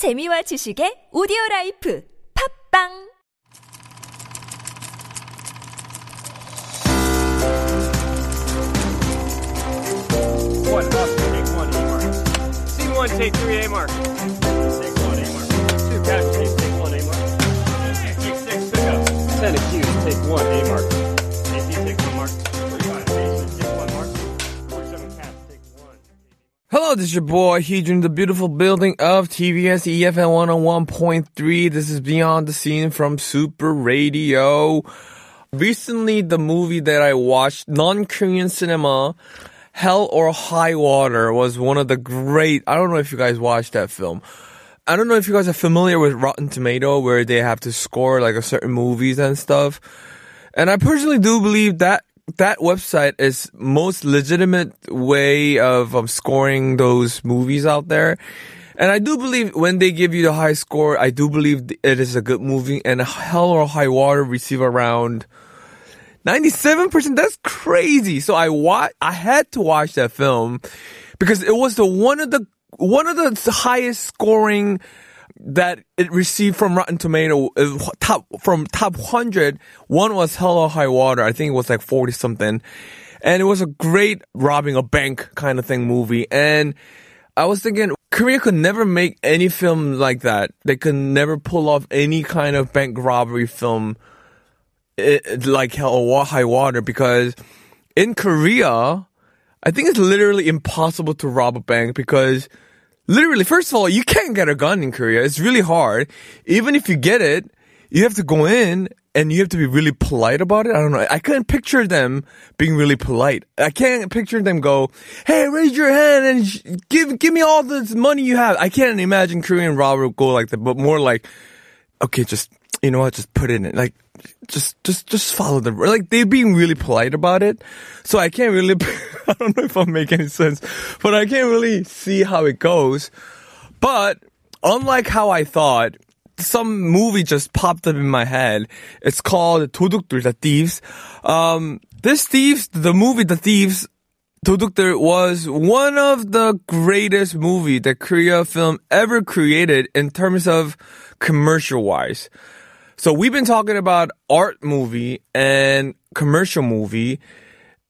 재미와 지식의 오디오 라이프 팝빵 One up, take one A mark. Scene one, take three A mark. Take one A mark. Two casualties, take one A mark. Take six, pick up. Ten accused, take one A mark. This is your boy Heejun, the beautiful building of TBS EFM 101.3. This is Beyond the Scene from Super Radio. Recently, the movie that I watched, non-Korean cinema, Hell or High Water, was one of the great. I don't know if you guys watched that film. I don't know if you guys are familiar with Rotten Tomato, where they have to score like a certain movies and stuff. And I personally do believe that that website is most legitimate way of, of scoring those movies out there. And I do believe when they give you the high score, I do believe it is a good movie. And Hell or High Water receive around 97%. That's crazy. So I wa- I had to watch that film because it was the one of the one of the highest scoring that it received from Rotten Tomato uh, top from top 100 one was Hell or High Water. I think it was like 40 something and it was a great robbing a bank kind of thing movie. And I was thinking Korea could never make any film like that. They could never pull off any kind of bank robbery film like Hell or High Water because in Korea I think it's literally impossible to rob a bank because literally, first of all, you can't get a gun in Korea. It's really hard. Even if you get it, you have to go in and you have to be really polite about it. I don't know. I couldn't picture them being really polite. I can't picture them go, "Hey, raise your hand and sh- give give me all the money you have." I can't imagine Korean robber go like that, but more like, okay, just you know what, just put it in. Like, just just just follow the like they're being really polite about it. So I can't really. I don't know if I'm making any sense, but I can't really see how it goes. But unlike how I thought, some movie just popped up in my head. It's called 도둑들, the thieves. Um, this thieves, the movie, the thieves, 도둑들 was one of the greatest movie that Korea film ever created in terms of commercial wise. So we've been talking about art movie and commercial movie.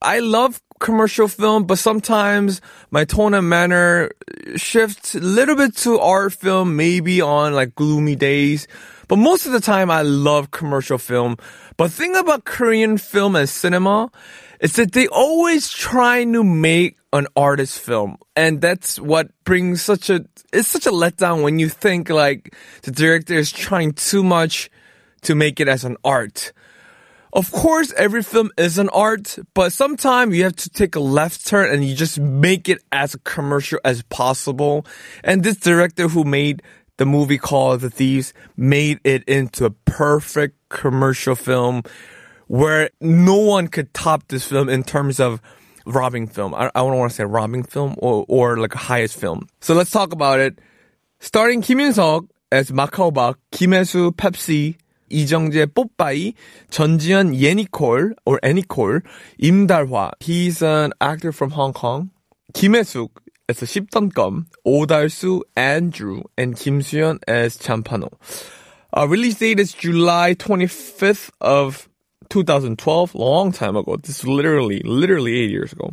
I love commercial film, but sometimes my tone and manner shifts a little bit to art film, maybe on like gloomy days. But most of the time, I love commercial film. But thing about Korean film and cinema is that they always try to make an artist film. And that's what brings such a, it's such a letdown when you think like the director is trying too much to make it as an art. Of course, every film is an art, but sometimes you have to take a left turn and you just make it as commercial as possible. And this director who made the movie called The Thieves made it into a perfect commercial film where no one could top this film in terms of robbing film. I, I don't want to say robbing film or, or like a highest film. So let's talk about it. Starring Kim Yun-seok as Macau Bak, Kim Hye-soo, Pepsi, 이정재, 뽀빠이, 전지현, 예니콜, or 애니콜, 임달화. He's an actor from Hong Kong. 김혜숙 as 십던검, 오달수, Andrew, and 김수현 as 참파노. Uh, release date is July 25th of 2012. Long time ago. This is literally, literally eight years ago.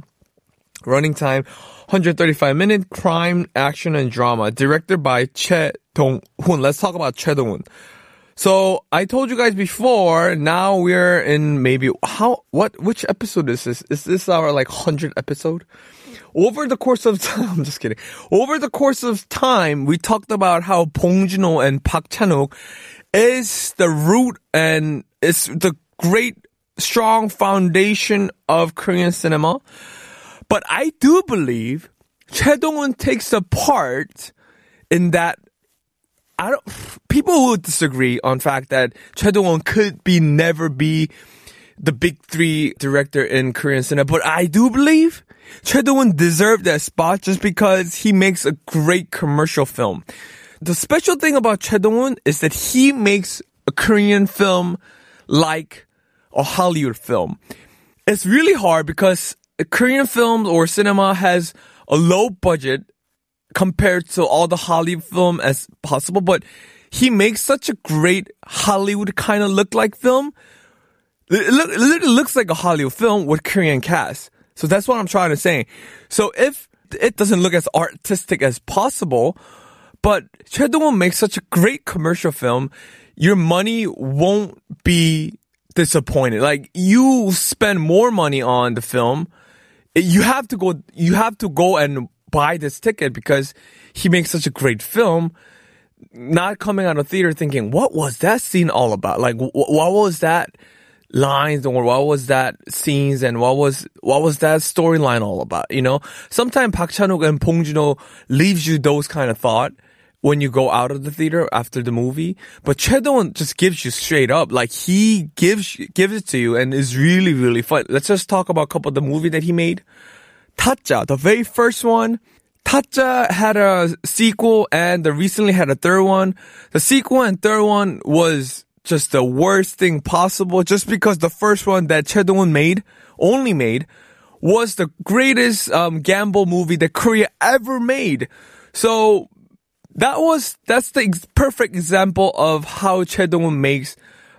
Running time 135 minute crime, action, and drama. Directed by Choi Dong Hoon. Let's talk about Choi Dong Hoon. So I told you guys before. Now we're in maybe how what which episode is this? Is this our like hundred episode? Over the course of time, I'm just kidding. Over the course of time, we talked about how Bong Joon-ho and Park Chan-wook is the root and is the great strong foundation of Korean cinema. But I do believe Choi Dong-hoon takes a part in that I don't. People would disagree on fact that Choi Dong-hoon could be never be the big three director in Korean cinema, but I do believe Choi Dong-hoon deserved that spot just because he makes a great commercial film. The special thing about Choi Dong-hoon is that he makes a Korean film like a Hollywood film. It's really hard because Korean film or cinema has a low budget compared to all the Hollywood film as possible, but he makes such a great Hollywood kind of look like film. It, look, it literally looks like a Hollywood film with Korean cast. So that's what I'm trying to say. So if it doesn't look as artistic as possible, but Choi Dong-hoon makes such a great commercial film, your money won't be disappointed. Like you spend more money on the film, you have to go. You have to go and buy this ticket because he makes such a great film. Not coming out of theater thinking, what was that scene all about? Like, wh- what was that lines or what was that scenes and what was what was that storyline all about? You know, sometimes Park Chan-wook and Bong Joon-ho leaves you those kind of thought when you go out of the theater after the movie. But Choi Dong just gives you straight up, like he gives gives it to you and is really really fun. Let's just talk about a couple of the movie that he made. Tazza, the very first one. Tazza had a sequel and the recently had a third one. The sequel and third one was just the worst thing possible just because the first one that Choi Dong made, only made, was the greatest um, gamble movie that Korea ever made. So that was that's the ex- perfect example of how Choi Dong makes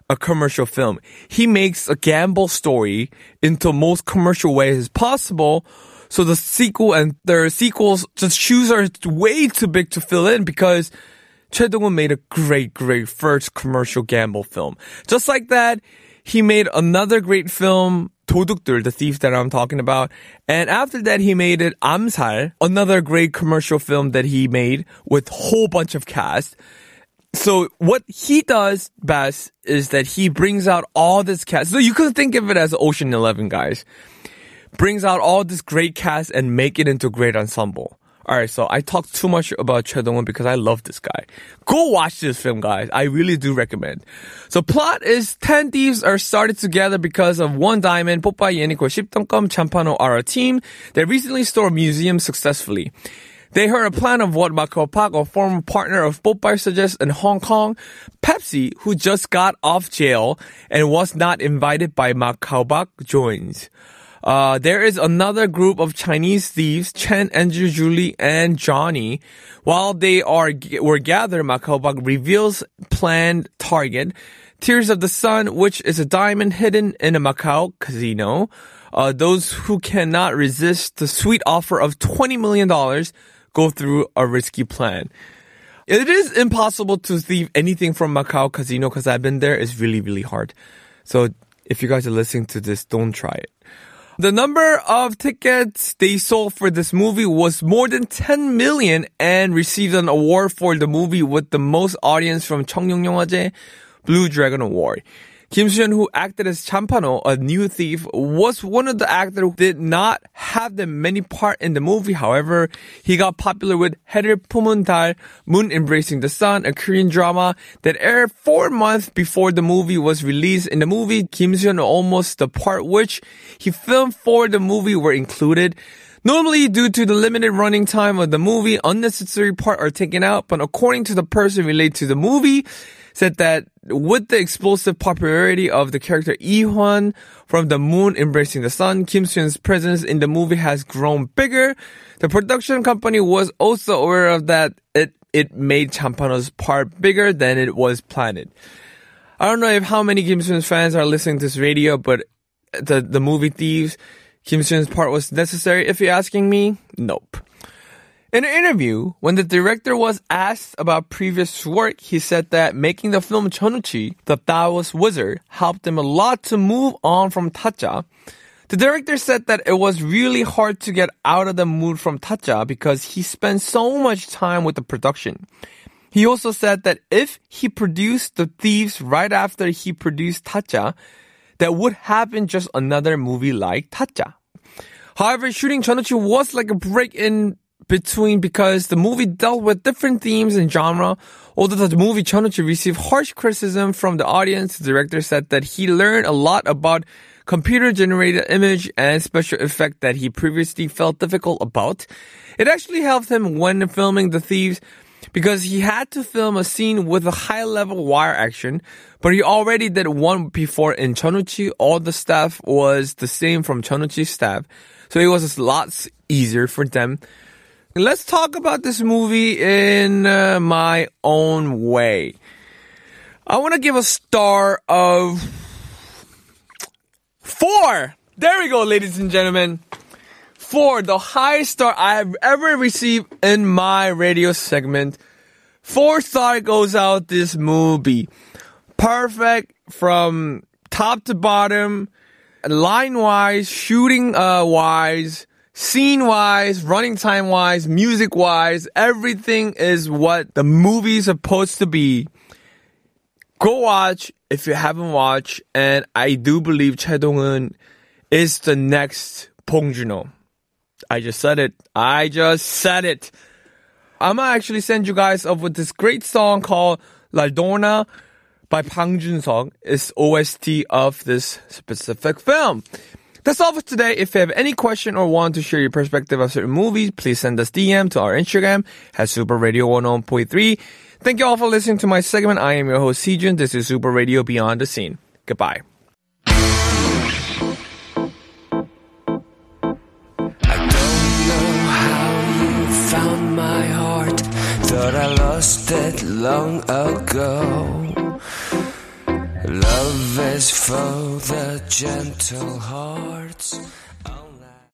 a commercial film. He makes a gamble story into most commercial ways as possible. So the sequel and their sequels, just shoes are way too big to fill in because Choi Dong-hoon made a great, great first commercial gamble film. Just like that, he made another great film, 도둑들, the thief that I'm talking about. And after that, he made it 암살, another great commercial film that he made with whole bunch of cast. So what he does best is that he brings out all this cast. So you could think of it as Ocean Eleven, guys brings out all this great cast and make it into great ensemble. All right, so I talked too much about Choi Dong-hoon because I love this guy. Go watch this film, guys. I really do recommend. So plot is 10 thieves are started together because of one diamond, Popeye, Yeniko, Shiptonkom, Champano are a team that recently stole a museum successfully. They heard a plan of what Macau a former partner of Popeye, suggests in Hong Kong. Pepsi, who just got off jail and was not invited by Macau joins. Uh, there is another group of Chinese thieves, Chen, Andrew, Julie, and Johnny. While they are were gathered, Macau reveals planned target. Tears of the Sun, which is a diamond hidden in a Macau casino. Uh, those who cannot resist the sweet offer of $20 million go through a risky plan. It is impossible to thieve anything from Macau casino because I've been there. It's really, really hard. So if you guys are listening to this, don't try it. The number of tickets they sold for this movie was more than 10 million and received an award for the movie with the most audience from Cheongyong Blue Dragon Award. Kim Soo-hyun, who acted as Champano, a new thief, was one of the actors who did not have the many part in the movie. However, he got popular with Header Pumuntal, Moon Embracing the Sun, a Korean drama that aired four months before the movie was released. In the movie, Kim Soo-hyun almost the part which he filmed for the movie were included. Normally, due to the limited running time of the movie, unnecessary part are taken out, but according to the person related to the movie, said that with the explosive popularity of the character Lee Hwan from The Moon Embracing the Sun, Kim Seon's presence in the movie has grown bigger. The production company was also aware of that it it made Champano's part bigger than it was planned. I don't know if how many Kim Seon's fans are listening to this radio, but the the movie Thieves, Kim Seon's part was necessary. If you're asking me, nope. In an interview, when the director was asked about previous work, he said that making the film Jeon Woo-chi, the Taoist Wizard, helped him a lot to move on from Tazza. The director said that it was really hard to get out of the mood from Tazza because he spent so much time with the production. He also said that if he produced The Thieves right after he produced Tazza, that would have been just another movie like Tazza. However, shooting Jeon Woo-chi was like a break in between because the movie dealt with different themes and genre. Although the movie Jeon Woo-chi received harsh criticism from the audience, the director said that he learned a lot about computer generated image and special effect that he previously felt difficult about. It actually helped him when filming The Thieves because he had to film a scene with a high level wire action, but he already did one before in Jeon Woo-chi. All the staff was the same from Jeon Woo-chi's staff. So it was a lot easier for them let's talk about this movie in uh, my own way. I want to give a star of four. There we go, ladies and gentlemen. Four, the highest star I have ever received in my radio segment. Four star goes out this movie. Perfect from top to bottom, line wise, shooting uh, wise, scene wise, running time wise, music wise. Everything is what the movie is supposed to be. Go watch if you haven't watched, and I do believe Choi Dong-hoon is the next Bong Joon-ho. I just said it. I just said it. I'm gonna actually send you guys up with this great song called Ladonna by Bang Joon-sung. It's OST of this specific film. That's all for today. If you have any question or want to share your perspective of certain movies, please send us DM to our Instagram at Super Radio 101.3. Thank you all for listening to my segment. I am your host, Sejun. This is Super Radio Beyond the Scene. Goodbye. I don't know how you found my heart. Thought I lost it long ago. Love is for the gentle hearts.